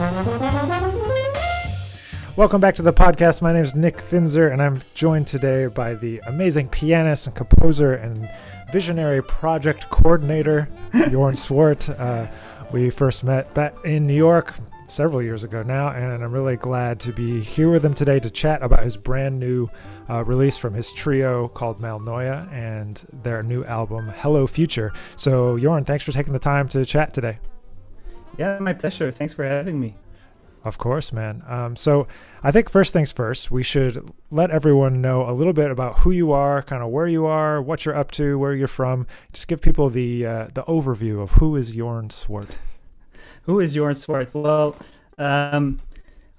Welcome back to the podcast. My name is Nick Finzer, and I'm joined today by the amazing pianist and composer and visionary project coordinator, Jorn Swart. Uh, we first met in New York several years ago now, and I'm really glad to be here with him today to chat about his brand new uh, release from his trio called Malnoia and their new album, Hello Future. So, Jorn, thanks for taking the time to chat today. Yeah, my pleasure. Thanks for having me. Of course, man. Um, so I think first things first, we should let everyone know a little bit about who you are, kind of where you are, what you're up to, where you're from. Just give people the uh, the overview of who is Jorn Swart. Who is Jorn Swart? Well, um,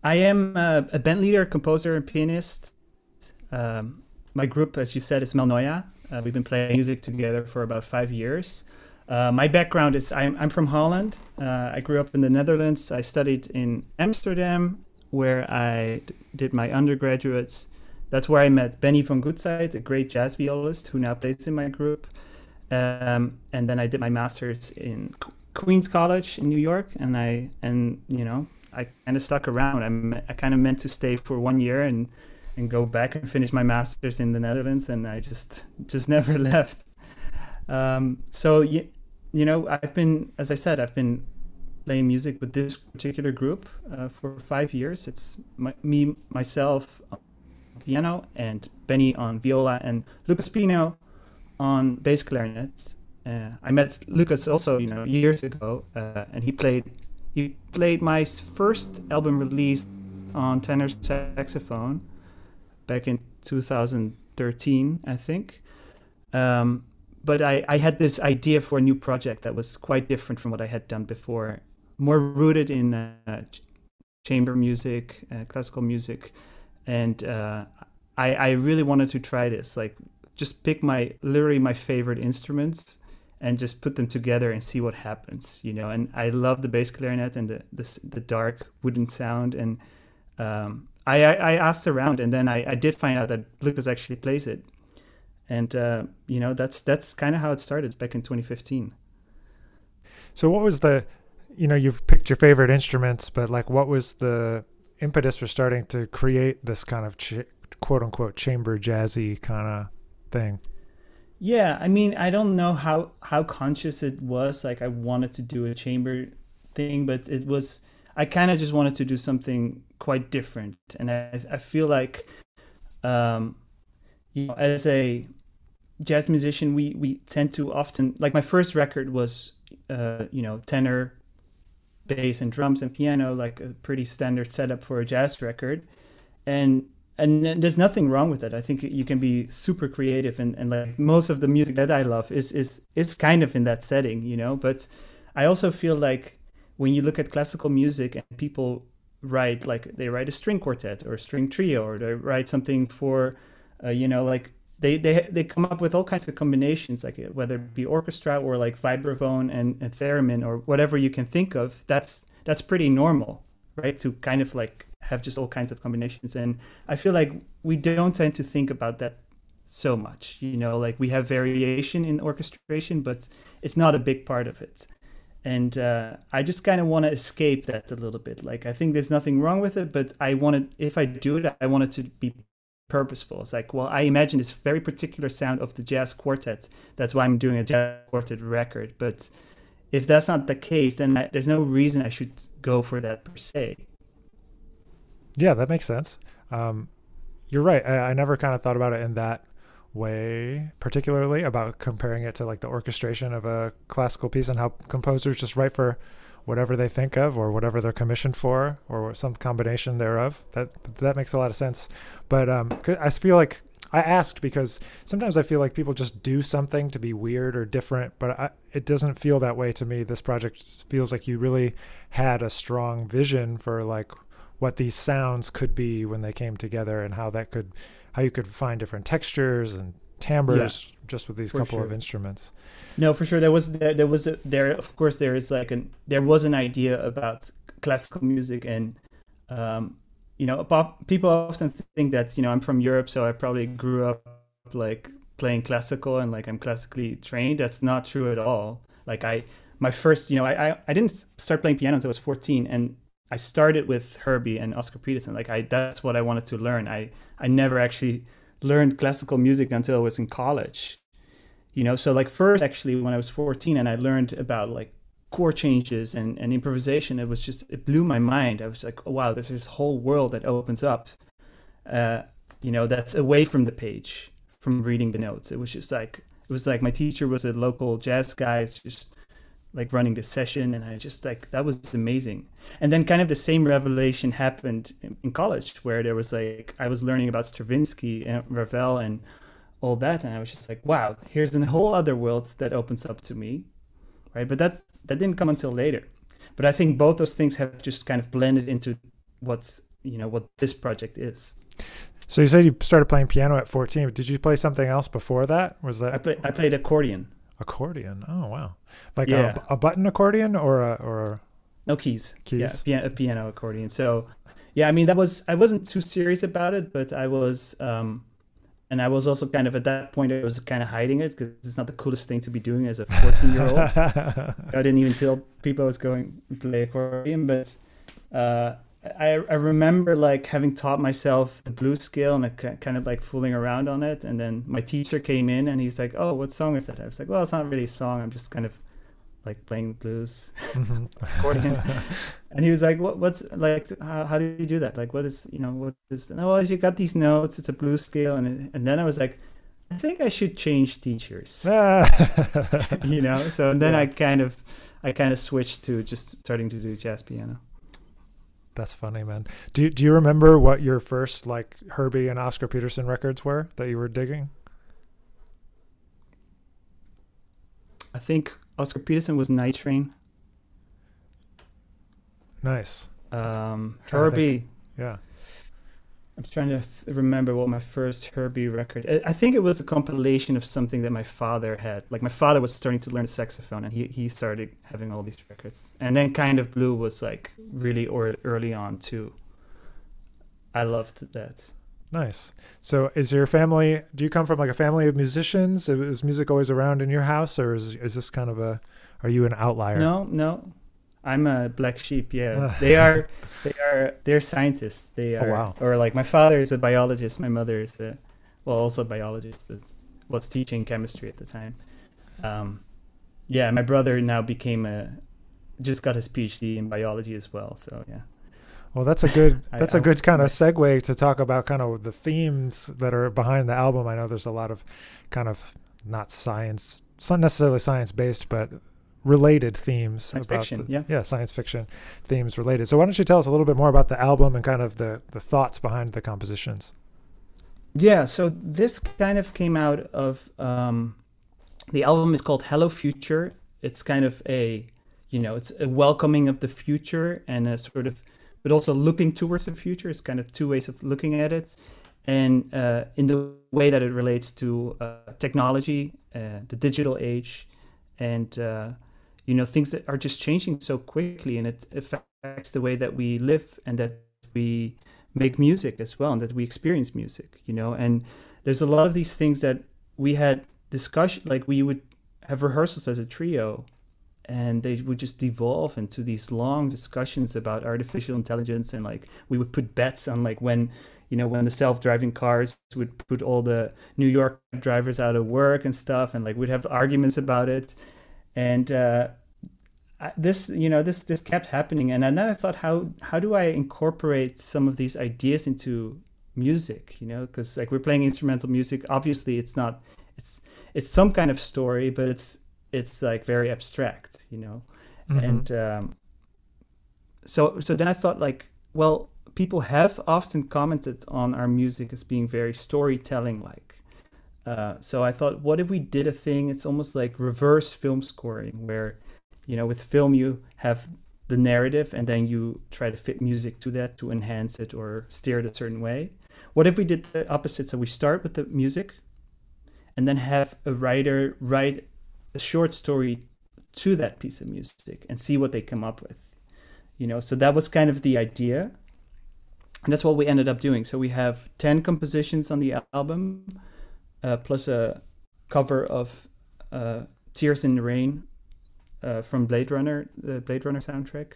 I am a, a, band leader, composer, and pianist. Um, my group, as you said, is Malnoia. Uh, we've been playing music together for about five years. Uh, my background is I'm, I'm from Holland. Uh, I grew up in the Netherlands. I studied in Amsterdam, where I d- did my undergraduates. That's where I met Benny von Gutzeit, a great jazz violist who now plays in my group. Um, and then I did my master's in Queens College in New York, and I and you know I kind of stuck around. I, I kind of meant to stay for one year and and go back and finish my master's in the Netherlands, and I just just never left. Um, so you know, I've been, as I said, I've been playing music with this particular group uh, for five years. It's my, me, myself on piano, and Benny on viola, and Lucas Pino on bass clarinet. Uh, I met Lucas also, you know, years ago, uh, and he played he played my first album release on tenor saxophone back in 2013, I think. Um, but I, I had this idea for a new project that was quite different from what I had done before, more rooted in uh, chamber music, uh, classical music, and uh, I, I really wanted to try this, like just pick my literally my favorite instruments and just put them together and see what happens, you know. And I love the bass clarinet and the the, the dark wooden sound, and um, I, I, I asked around, and then I, I did find out that Lucas actually plays it and uh, you know that's that's kind of how it started back in 2015 so what was the you know you've picked your favorite instruments but like what was the impetus for starting to create this kind of ch- quote unquote chamber jazzy kind of thing? Yeah i mean i don't know how how conscious it was like i wanted to do a chamber thing but it was i kind of just wanted to do something quite different. And i, I feel like um you know as a jazz musician, we we tend to often like my first record was uh, you know tenor, bass and drums and piano, like a pretty standard setup for a jazz record, and and there's nothing wrong with it. I think you can be super creative and, and like most of the music that I love is is it's kind of in that setting, you know. But I also feel like when you look at classical music and people write like they write a string quartet or a string trio or they write something for uh, you know like they they they come up with all kinds of combinations, like whether it be orchestra or like vibraphone and, and theremin or whatever you can think of. That's that's pretty normal, right? To kind of like have just all kinds of combinations, and I feel like we don't tend to think about that so much. You know, like we have variation in orchestration, but it's not a big part of it. And uh, I just kind of want to escape that a little bit. Like I think there's nothing wrong with it, but I wanted if I do it, I want it to be purposeful. It's like, well, I imagine this very particular sound of the jazz quartet. That's why I'm doing a jazz quartet record. But if that's not the case, then I, there's no reason I should go for that per se. Yeah, that makes sense. Um, you're right. I, I never kind of thought about it in that way, particularly about comparing it to like the orchestration of a classical piece and how composers just write for whatever they think of or whatever they're commissioned for or some combination thereof. That that makes a lot of sense. But um, I feel like I asked because sometimes I feel like people just do something to be weird or different, but I, it doesn't feel that way to me. This project feels like you really had a strong vision for like what these sounds could be when they came together and how that could how you could find different textures and timbres yeah, just with these couple sure. of instruments. No, for sure. There was there, there was a, there of course there is like an there was an idea about classical music and um, you know pop, people often think that you know I'm from Europe so I probably grew up like playing classical and like I'm classically trained. That's not true at all. Like I my first you know I I, I didn't start playing piano until I was 14 and I started with Herbie and Oscar Peterson. Like I, that's what I wanted to learn. I, I never actually learned classical music until I was in college. You know, so like first actually when I was 14 and I learned about like chord changes and, and improvisation, it was just it blew my mind. I was like, oh, wow, there's this whole world that opens up. Uh, you know, that's away from the page, from reading the notes. It was just like it was like my teacher was a local jazz guy. It's just like running the session and i just like that was amazing. And then kind of the same revelation happened in, college where there was like i was learning about stravinsky and ravel and all that and i was just like wow here's a whole other world that opens up to me right? But that that didn't come until later. But i think both those things have just kind of blended into what's you know what this project is. So you said you started playing piano at 14 did you play something else before that? Was that i, play, I played accordion accordion. Oh wow. Like yeah. a, a, button accordion or a or a... no keys. Keys. yeah a piano accordion. So yeah i mean that was i wasn't too serious about it but i was um and i was also kind of at that point i was kind of hiding it because it's not the coolest thing to be doing as a 14 year old i didn't even tell people i was going to play accordion but uh I, I remember like having taught myself the blues scale and kind of like fooling around on it. And then my teacher came in and he's like, "Oh, what song is that?" I was like, "Well, it's not really a song. I'm just kind of like playing blues mm-hmm. accordion." and he was like, "What? What's like? How, how do you do that? Like, what is you know what is? No, well, you got these notes. It's a blues scale." And and then I was like, "I think I should change teachers." you know. So and then yeah. I kind of I kind of switched to just starting to do jazz piano. That's funny, man. Do you, do you remember what your first like Herbie and Oscar Peterson records were that you were digging? I think Oscar Peterson was Night Train. Nice. Um, Herbie. Yeah. I'm trying to th- remember what my first Herbie record. I think it was a compilation of something that my father had. Like my father was starting to learn saxophone, and he he started having all these records. And then Kind of Blue was like really or early on too. I loved that. Nice. So, is your family? Do you come from like a family of musicians? Is music always around in your house, or is is this kind of a? Are you an outlier? No, no. I'm a black sheep. Yeah, they are. They are. They're scientists. They oh, are. Oh, wow. Or like my father is a biologist. My mother is a, well, also a biologist, but was teaching chemistry at the time. Um, yeah, my brother now became a, just got his PhD in biology as well. So yeah. Well, that's a good that's I, a good kind of segue to talk about kind of the themes that are behind the album. I know there's a lot of kind of not science, it's not necessarily science based, but related themes science about fiction, the, yeah. yeah science fiction themes related. So why don't you tell us a little bit more about the album and kind of the the thoughts behind the compositions? Yeah so this kind of came out of um, the album is called hello future. It's kind of a you know it's a welcoming of the future and a sort of but also looking towards the future. It's kind of two ways of looking at it. And uh, in the way that it relates to uh, technology uh, the digital age and uh, you know things that are just changing so quickly and it affects the way that we live and that we make music as well and that we experience music you know? And there's a lot of these things that we had discussion like we would have rehearsals as a trio and they would just devolve into these long discussions about artificial intelligence and like we would put bets on like when you know when the self-driving cars would put all the new york drivers out of work and stuff and like we'd have arguments about it. And uh, this you know this this kept happening and then i thought how how do i incorporate some of these ideas into music you know because like we're playing instrumental music obviously it's not it's it's some kind of story but it's it's like very abstract you know mm-hmm. and um, so so then i thought like well people have often commented on our music as being very storytelling like uh, so I thought, what if we did a thing? It's almost like reverse film scoring, where you know, with film you have the narrative and then you try to fit music to that to enhance it or steer it a certain way. What if we did the opposite? So we start with the music, and then have a writer write a short story to that piece of music and see what they come up with. You know, so that was kind of the idea. And that's what we ended up doing. So we have 10 compositions on the album uh, plus a cover of uh, Tears in the Rain uh, from Blade Runner, the Blade Runner soundtrack.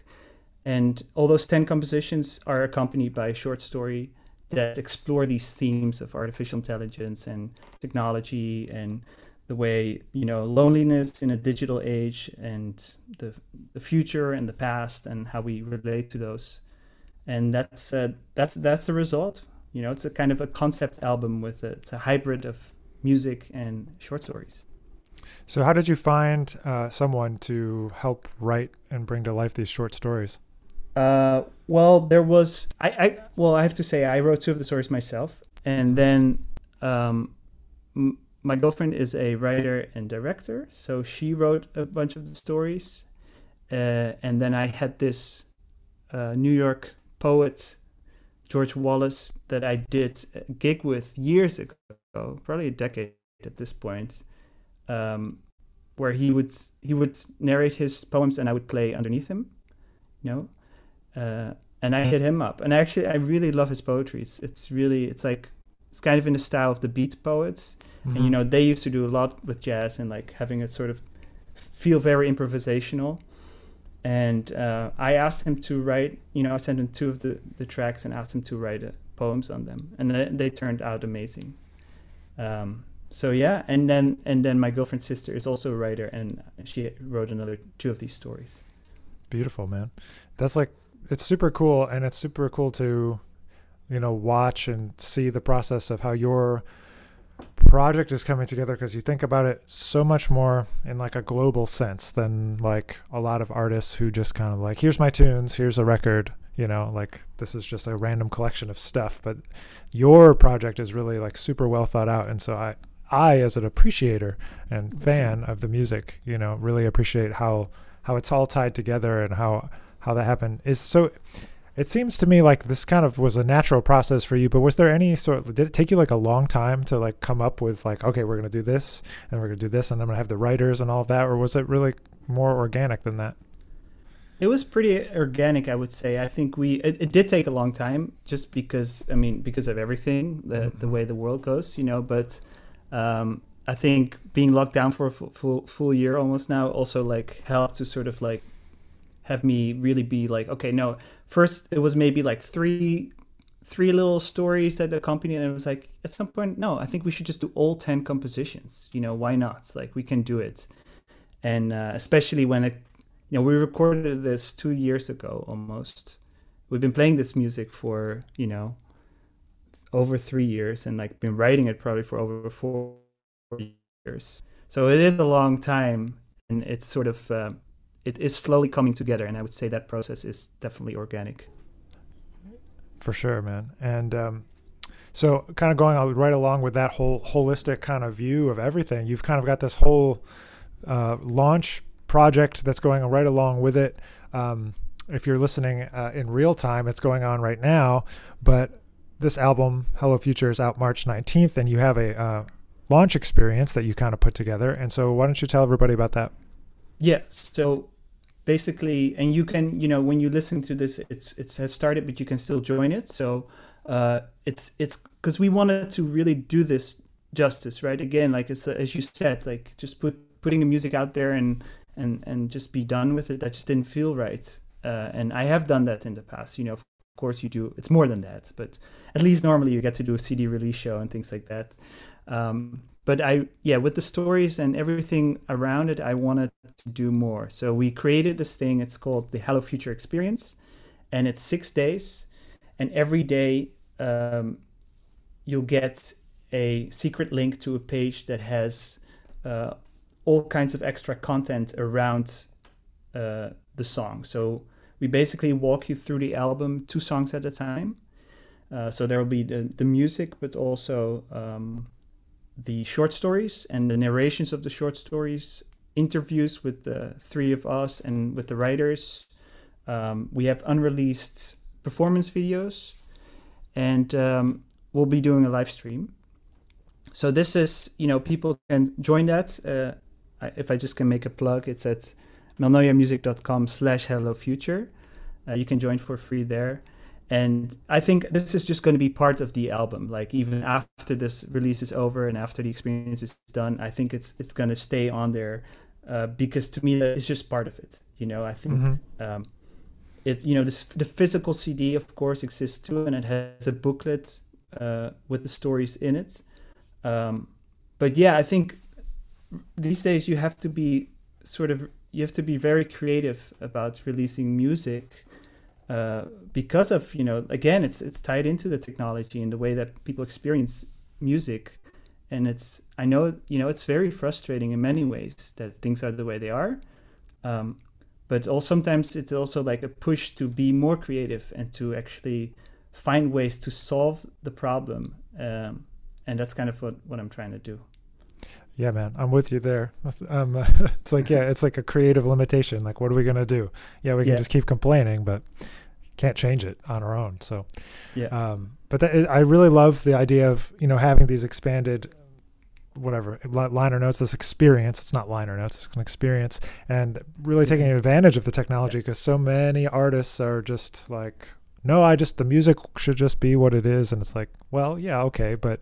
and all those 10 compositions are accompanied by a short story that explore these themes of artificial intelligence and technology and the way you know loneliness in a digital age and the the future and the past and how we relate to those. And that's uh, that's that's the result. You know it's a kind of a concept album with a, it's a hybrid of music and short stories so how did you find uh, someone to help write and bring to life these short stories? Uh, well there was I, I well i have to say i wrote two of the stories myself. And then um, m- my girlfriend is a writer and director, so she wrote a bunch of the stories. Uh, and then I had this uh, New York poet, George Wallace, that I did a gig with years ago, probably a decade at this point, um, where he would he would narrate his poems and I would play underneath him, you know. Uh, and I hit him up, and actually I really love his poetry. It's it's really it's like it's kind of in the style of the beat poets Mm-hmm. And you know, they used to do a lot with jazz and like having it sort of feel very improvisational. And uh, I asked him to write, you know, I sent him two of the, the tracks and asked him to write uh, poems on them. And they, they turned out amazing. Um, so yeah, and then and then my girlfriend's sister is also a writer, and she wrote another two of these stories. Beautiful, man. That's like it's super cool, and it's super cool to, you know, watch and see the process of how you're project is coming together because you think about it so much more in like a global sense than like a lot of artists who just kind of like here's my tunes here's a record you know like this is just a random collection of stuff but your project is really like super well thought out and so i i as an appreciator and fan of the music you know really appreciate how how it's all tied together and how how that happened is so it seems to me like this kind of was a natural process for you, but was there any sort of, did it take you like a long time to like come up with like, okay, we're going to do this and we're going to do this and I'm going to have the writers and all of that? Or was it really more organic than that? It was pretty organic, I would say. I think we, it, it did take a long time just because, I mean, because of everything, the, mm-hmm. the way the world goes, you know, but, um, I think being locked down for a full, full, full year almost now also like helped to sort of like have me really be like, okay, no, first it was maybe like three three little stories that accompanied and it was like at some point no i think we should just do all 10 compositions you know why not? Like we can do it. And uh, especially when it you know we recorded this two years ago almost. We've been playing this music for you know over three years and like been writing it probably for over four years so it is a long time and it's sort of uh, it is slowly coming together, and I would say that process is definitely organic. For sure, man. And um, so, kind of going right along with that whole holistic kind of view of everything, you've kind of got this whole uh, launch project that's going right along with it. Um, if you're listening uh, in real time, it's going on right now. But this album, Hello Future, is out March 19th, and you have a uh, launch experience that you kind of put together. And so, why don't you tell everybody about that? Yeah. So basically and you can you know when you listen to this it's it has started but you can still join it so uh it's it's because we wanted to really do this justice right again like it's as you said like just put putting the music out there and and and just be done with it that just didn't feel right uh, and i have done that in the past you know of course you do it's more than that but at least normally you get to do a cd release show and things like that um, but I yeah with the stories and everything around it I wanted to do more. So we created this thing. It's called the Hello Future Experience, and it's six days, and every day um, you'll get a secret link to a page that has uh, all kinds of extra content around uh, the song. So we basically walk you through the album two songs at a time. Uh, so there will be the, the music, but also um, the short stories and the narrations of the short stories, interviews with the three of us and with the writers. Um, we have unreleased performance videos, and um, we'll be doing a live stream. So this is, you know, people can join that. Uh, if I just can make a plug, it's at malnoiamusic.com slash hello future. Uh, you can join for free there and i think this is just going to be part of the album. Like even after this release is over and after the experience is done i think it's it's going to stay on there uh, because to me it's just part of it you know? I think mm-hmm. um, it you know this the physical cd of course exists too and it has a booklet uh, with the stories in it. Um, but yeah i think these days you have to be sort of you have to be very creative about releasing music uh, because of you know again it's it's tied into the technology and the way that people experience music. And it's i know you know it's very frustrating in many ways that things are the way they are. Um, but also sometimes it's also like a push to be more creative and to actually find ways to solve the problem um, and that's kind of what, what i'm trying to do yeah man i'm with you there um, it's like yeah it's like a creative limitation like what are we going to do yeah we can yeah. just keep complaining but can't change it on our own so yeah um, but that, i really love the idea of you know having these expanded whatever liner notes this experience it's not liner notes it's an experience and really mm-hmm. taking advantage of the technology because so many artists are just like no i just the music should just be what it is and it's like well yeah okay but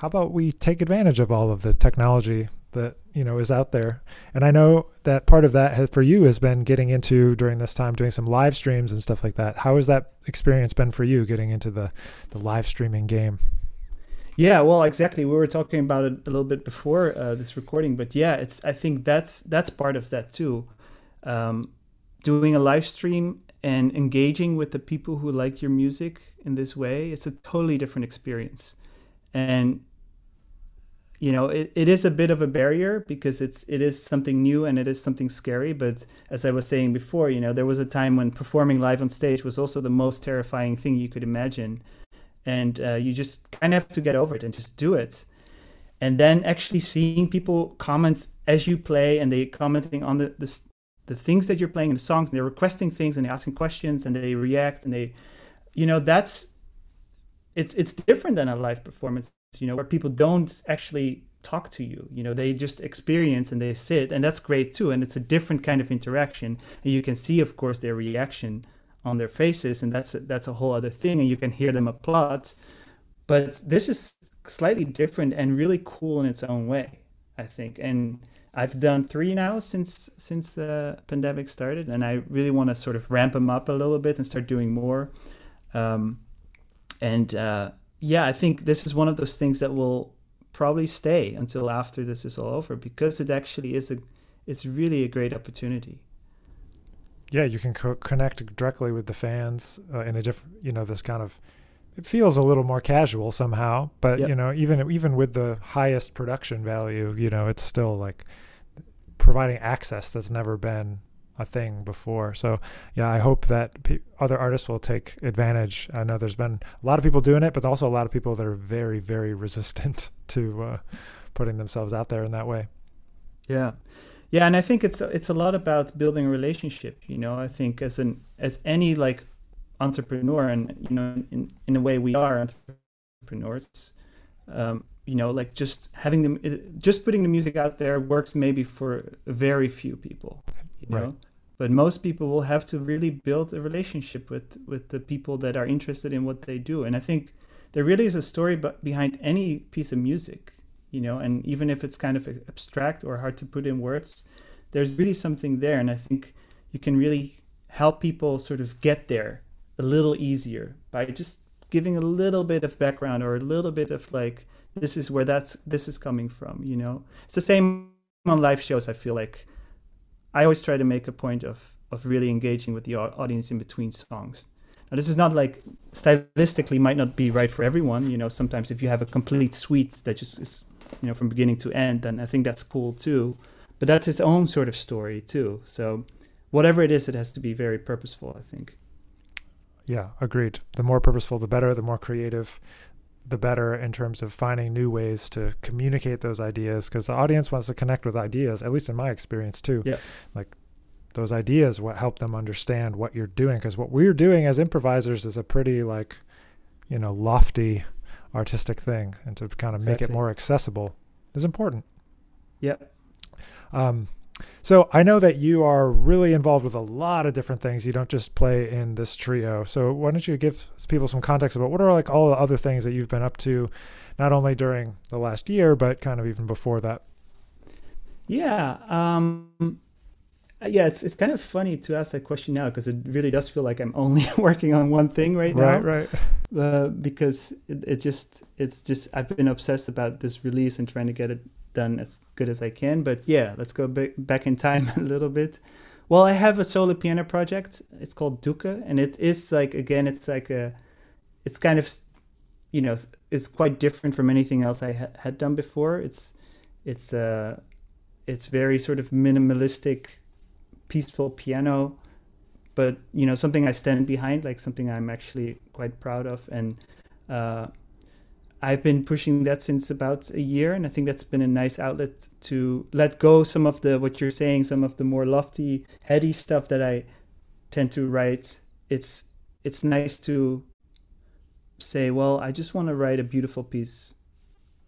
how about we take advantage of all of the technology that you know is out there and i know that part of that for you has been getting into during this time doing some live streams and stuff like that how has that experience been for you getting into the the live streaming game yeah, well, exactly. We were talking about it a little bit before uh, this recording, but yeah, it's. I think that's that's part of that too. Um, doing a live stream and engaging with the people who like your music in this way, it's a totally different experience, and you know it, it is a bit of a barrier because it's it is something new and it is something scary but as i was saying before you know there was a time when performing live on stage was also the most terrifying thing you could imagine. And uh, you just kind of have to get over it and just do it. And then actually seeing people comment as you play and they commenting on the, the, the things that you're playing in the songs and they're requesting things and they're asking questions and they react and they you know that's it's it's different than a live performance you know where people don't actually talk to you you know they just experience and they sit and that's great too and it's a different kind of interaction and you can see of course their reaction on their faces, and that's a, that's a whole other thing, and you can hear them applaud. But this is slightly different and really cool in its own way, I think. And I've done three now since since the pandemic started, and I really want to sort of ramp them up a little bit and start doing more. Um, and uh, yeah, I think this is one of those things that will probably stay until after this is all over because it actually is a it's really a great opportunity yeah, you can co- connect directly with the fans uh, in a different, you know, this kind of. It feels a little more casual somehow, but yep. you know, even even with the highest production value, you know, it's still like providing access that's never been a thing before. So yeah, I hope that pe- other artists will take advantage. I know there's been a lot of people doing it, but also a lot of people that are very very resistant to uh, putting themselves out there in that way. Yeah yeah and i think it's it's a lot about building a relationship you know i think as an as any like entrepreneur and you know in in a way we are entrepreneurs um, you know like just having them just putting the music out there works maybe for very few people you right. But most people will have to really build a relationship with with the people that are interested in what they do. And i think there really is a story behind any piece of music you know? And even if it's kind of abstract or hard to put in words there's really something there. And i think you can really help people sort of get there a little easier by just giving a little bit of background or a little bit of like this is where that's this is coming from you know? It's the same on live shows i feel like i always try to make a point of of really engaging with the audience in between songs. Now this is not like stylistically might not be right for everyone you know sometimes if you have a complete suite that just is you know from beginning to end and i think that's cool too. But that's its own sort of story too. So whatever it is it has to be very purposeful i think. Yeah agreed. The more purposeful the better the more creative the better in terms of finding new ways to communicate those ideas because the audience wants to connect with ideas at least in my experience too yeah like those ideas what help them understand what you're doing because what we're doing as improvisers is a pretty like you know lofty artistic thing and to kind of exactly. make it more accessible is important. Yep. Um, so I know that you are really involved with a lot of different things. You don't just play in this trio. So why don't you give people some context about what are like all the other things that you've been up to, not only during the last year, but kind of even before that? Yeah. Um, yeah, it's it's kind of funny to ask that question now because it really does feel like I'm only working on one thing right now. Right, right. Uh, because it, it just it's just I've been obsessed about this release and trying to get it done as good as I can. But yeah, let's go back back in time a little bit. Well, I have a solo piano project. It's called Duca, and it is like again, it's like a, it's kind of, you know, it's quite different from anything else I ha- had done before. It's, it's uh, it's very sort of minimalistic peaceful piano, but you know something I stand behind, like something I'm actually quite proud of, and uh, I've been pushing that since about a year, and I think that's been a nice outlet to let go some of the what you're saying, some of the more lofty, heady stuff that I tend to write. It's it's nice to say, well, I just want to write a beautiful piece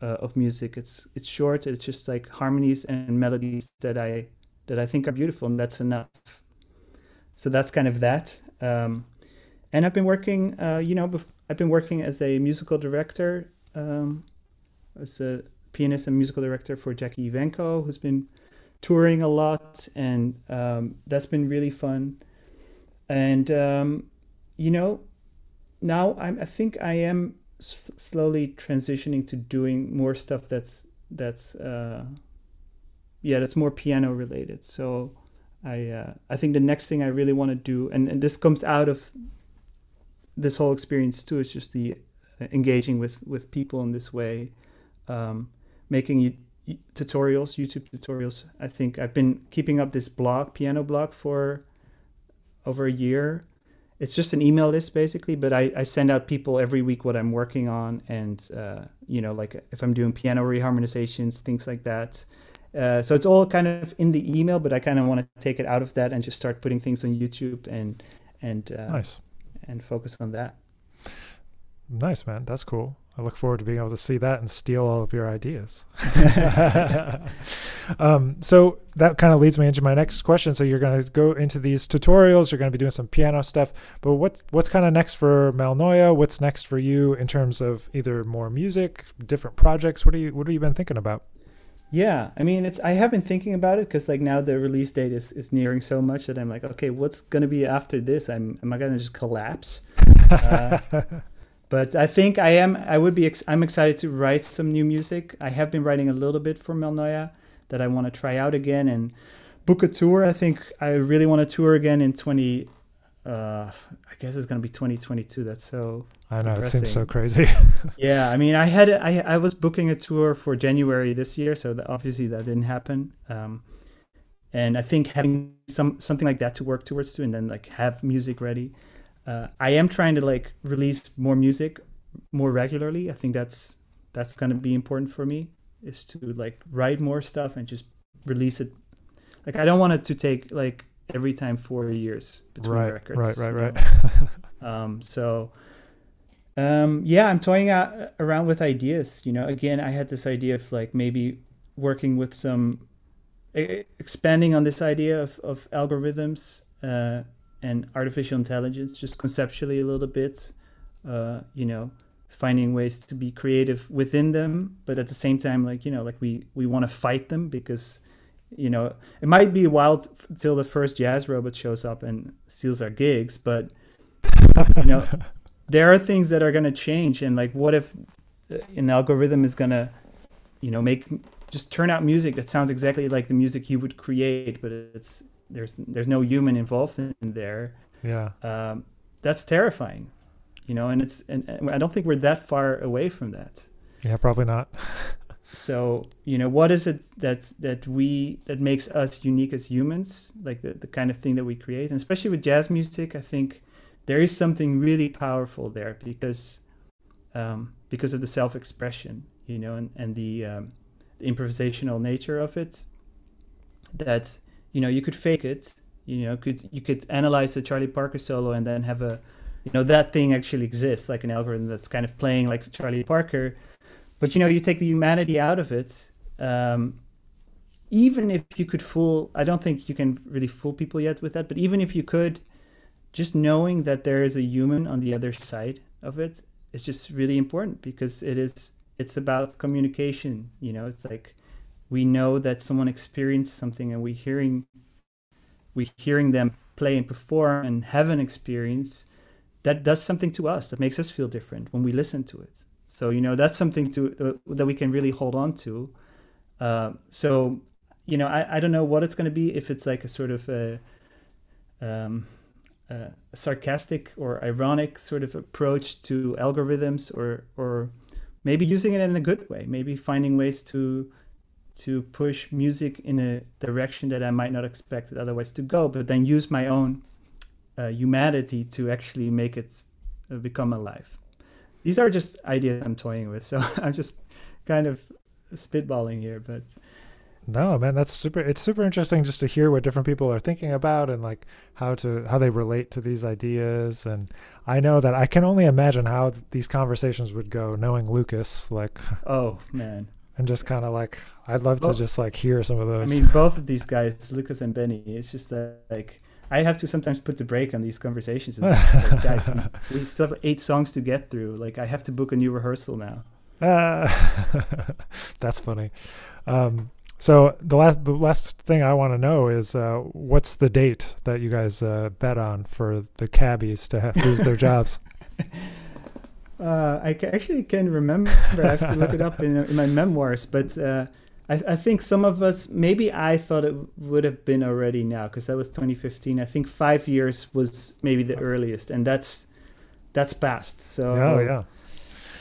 uh, of music. It's it's short. It's just like harmonies and melodies that I that I think are beautiful, and that's enough. So that's kind of that. Um, and I've been working, uh, you know, I've been working as a musical director, um, as a pianist and musical director for Jackie Evancho, who's been touring a lot, and um, that's been really fun. And um, you know, now I'm, I think I am s- slowly transitioning to doing more stuff that's that's uh, yeah, that's more piano related. So I uh, I think the next thing I really want to do, and, and this comes out of this whole experience too, is just the engaging with with people in this way, um, making you tutorials, YouTube tutorials. I think I've been keeping up this blog, piano blog, for over a year. It's just an email list basically, but I, I send out people every week what I'm working on, and uh, you know, like if I'm doing piano reharmonizations, things like that. Uh, so it's all kind of in the email, but I kind of want to take it out of that and just start putting things on YouTube and and uh, nice and focus on that. Nice, man. That's cool. I look forward to being able to see that and steal all of your ideas. um, so that kind of leads me into my next question. So you're going to go into these tutorials. You're going to be doing some piano stuff. But what's what's kind of next for Malnoia? What's next for you in terms of either more music, different projects? What do you what have you been thinking about? Yeah, I mean, it's I have been thinking about it because like now the release date is, is nearing so much that I'm like, okay, what's gonna be after this? I'm am I gonna just collapse? uh, but I think I am. I would be. Ex- I'm excited to write some new music. I have been writing a little bit for Malnoia that I want to try out again and book a tour. I think I really want to tour again in 20 uh, I guess it's gonna be 2022. That's so. I know depressing. it seems so crazy. yeah, I mean, I had I I was booking a tour for January this year, so that obviously that didn't happen. Um, and I think having some something like that to work towards too, and then like have music ready. Uh, I am trying to like release more music more regularly. I think that's that's gonna be important for me is to like write more stuff and just release it. Like I don't want it to take like every time four years between right, records. Right, right, right. um, so, um, yeah, I'm toying out, around with ideas. You know, again, I had this idea of like maybe working with some, expanding on this idea of, of algorithms uh, and artificial intelligence, just conceptually a little bit. Uh, you know, finding ways to be creative within them, but at the same time, like you know, like we we want to fight them because you know, it might be a while till the first jazz robot shows up and steals our gigs, but you know, there are things that are going to change. And like, what if uh, an algorithm is going to, you know, make just turn out music that sounds exactly like the music you would create, but it's there's there's no human involved in there. Yeah, um, that's terrifying, you know. And it's and, and I don't think we're that far away from that. Yeah, probably not. so you know what is it that that we that makes us unique as humans like the, the kind of thing that we create and especially with jazz music i think there is something really powerful there because um, because of the self-expression you know and, and the, um, the improvisational nature of it that you know you could fake it you know could you could analyze the charlie parker solo and then have a you know that thing actually exists like an algorithm that's kind of playing like charlie parker but you know, you take the humanity out of it. Um, even if you could fool, I don't think you can really fool people yet with that. But even if you could, just knowing that there is a human on the other side of it is just really important because it is it's about communication. You know, it's like we know that someone experienced something and we're hearing we hearing them play and perform and have an experience that does something to us that makes us feel different when we listen to it. So you know that's something to uh, that we can really hold on to. Uh, so you know I, I don't know what it's going to be if it's like a sort of a, um, a sarcastic or ironic sort of approach to algorithms or or maybe using it in a good way maybe finding ways to to push music in a direction that I might not expect it otherwise to go, but then use my own uh, humanity to actually make it uh, become alive. These are just ideas I'm toying with, so I'm just kind of spitballing here, but no, man, that's super. It's super interesting just to hear what different people are thinking about and like how to how they relate to these ideas. And I know that I can only imagine how these conversations would go, knowing Lucas. Like, oh man, and just kind of like I'd love well, to just like hear some of those. I mean, both of these guys, Lucas and Benny, it's just uh, like I have to sometimes put the brake on these conversations. like, guys, we, we, still have eight songs to get through. Like I have to book a new rehearsal now. Uh, that's funny. Um, so the last the last thing I want to know is uh, what's the date that you guys uh, bet on for the cabbies to have, lose their jobs? Uh, I actually can remember. I have to look it up in, in my memoirs, but uh, I, I, think some of us, maybe I thought it would have been already now because that was 2015. I think five years was maybe the earliest, and that's that's past. So oh yeah.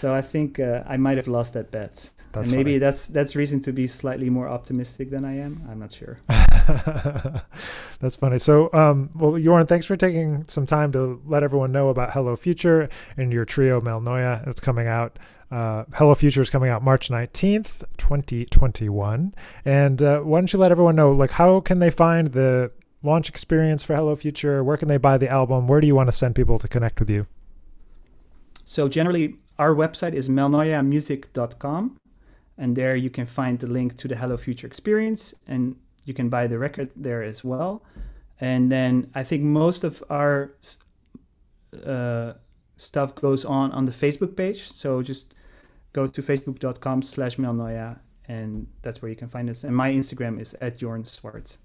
So I think uh, I might have lost that bet. That's and maybe funny. that's that's reason to be slightly more optimistic than I am. I'm not sure. that's funny. So, um, well, Jorn, thanks for taking some time to let everyone know about Hello Future and your trio Malnoia. It's coming out. Uh, Hello Future is coming out March 19th, 2021. And uh, why don't you let everyone know, like, how can they find the launch experience for Hello Future? Where can they buy the album? Where do you want to send people to connect with you? So generally, our website is malnoiamusic.com and there you can find the link to the Hello Future experience and you can buy the record there as well. And then I think most of our uh, stuff goes on on the Facebook page. So just go to facebook.com slash malnoia and that's where you can find us. And my Instagram is at Jorn Swartz.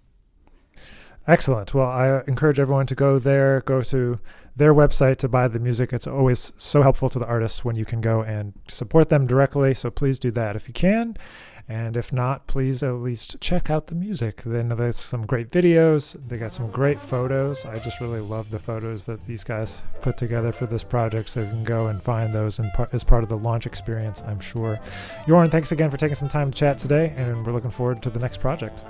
Excellent. Well, I encourage everyone to go there, go to their website to buy the music. It's always so helpful to the artists when you can go and support them directly. So please do that if you can. And if not, please at least check out the music. Then there's some great videos. They got some great photos. I just really love the photos that these guys put together for this project. So you can go and find those part, as part of the launch experience, I'm sure. Jorn, thanks again for taking some time to chat today. And we're looking forward to the next project.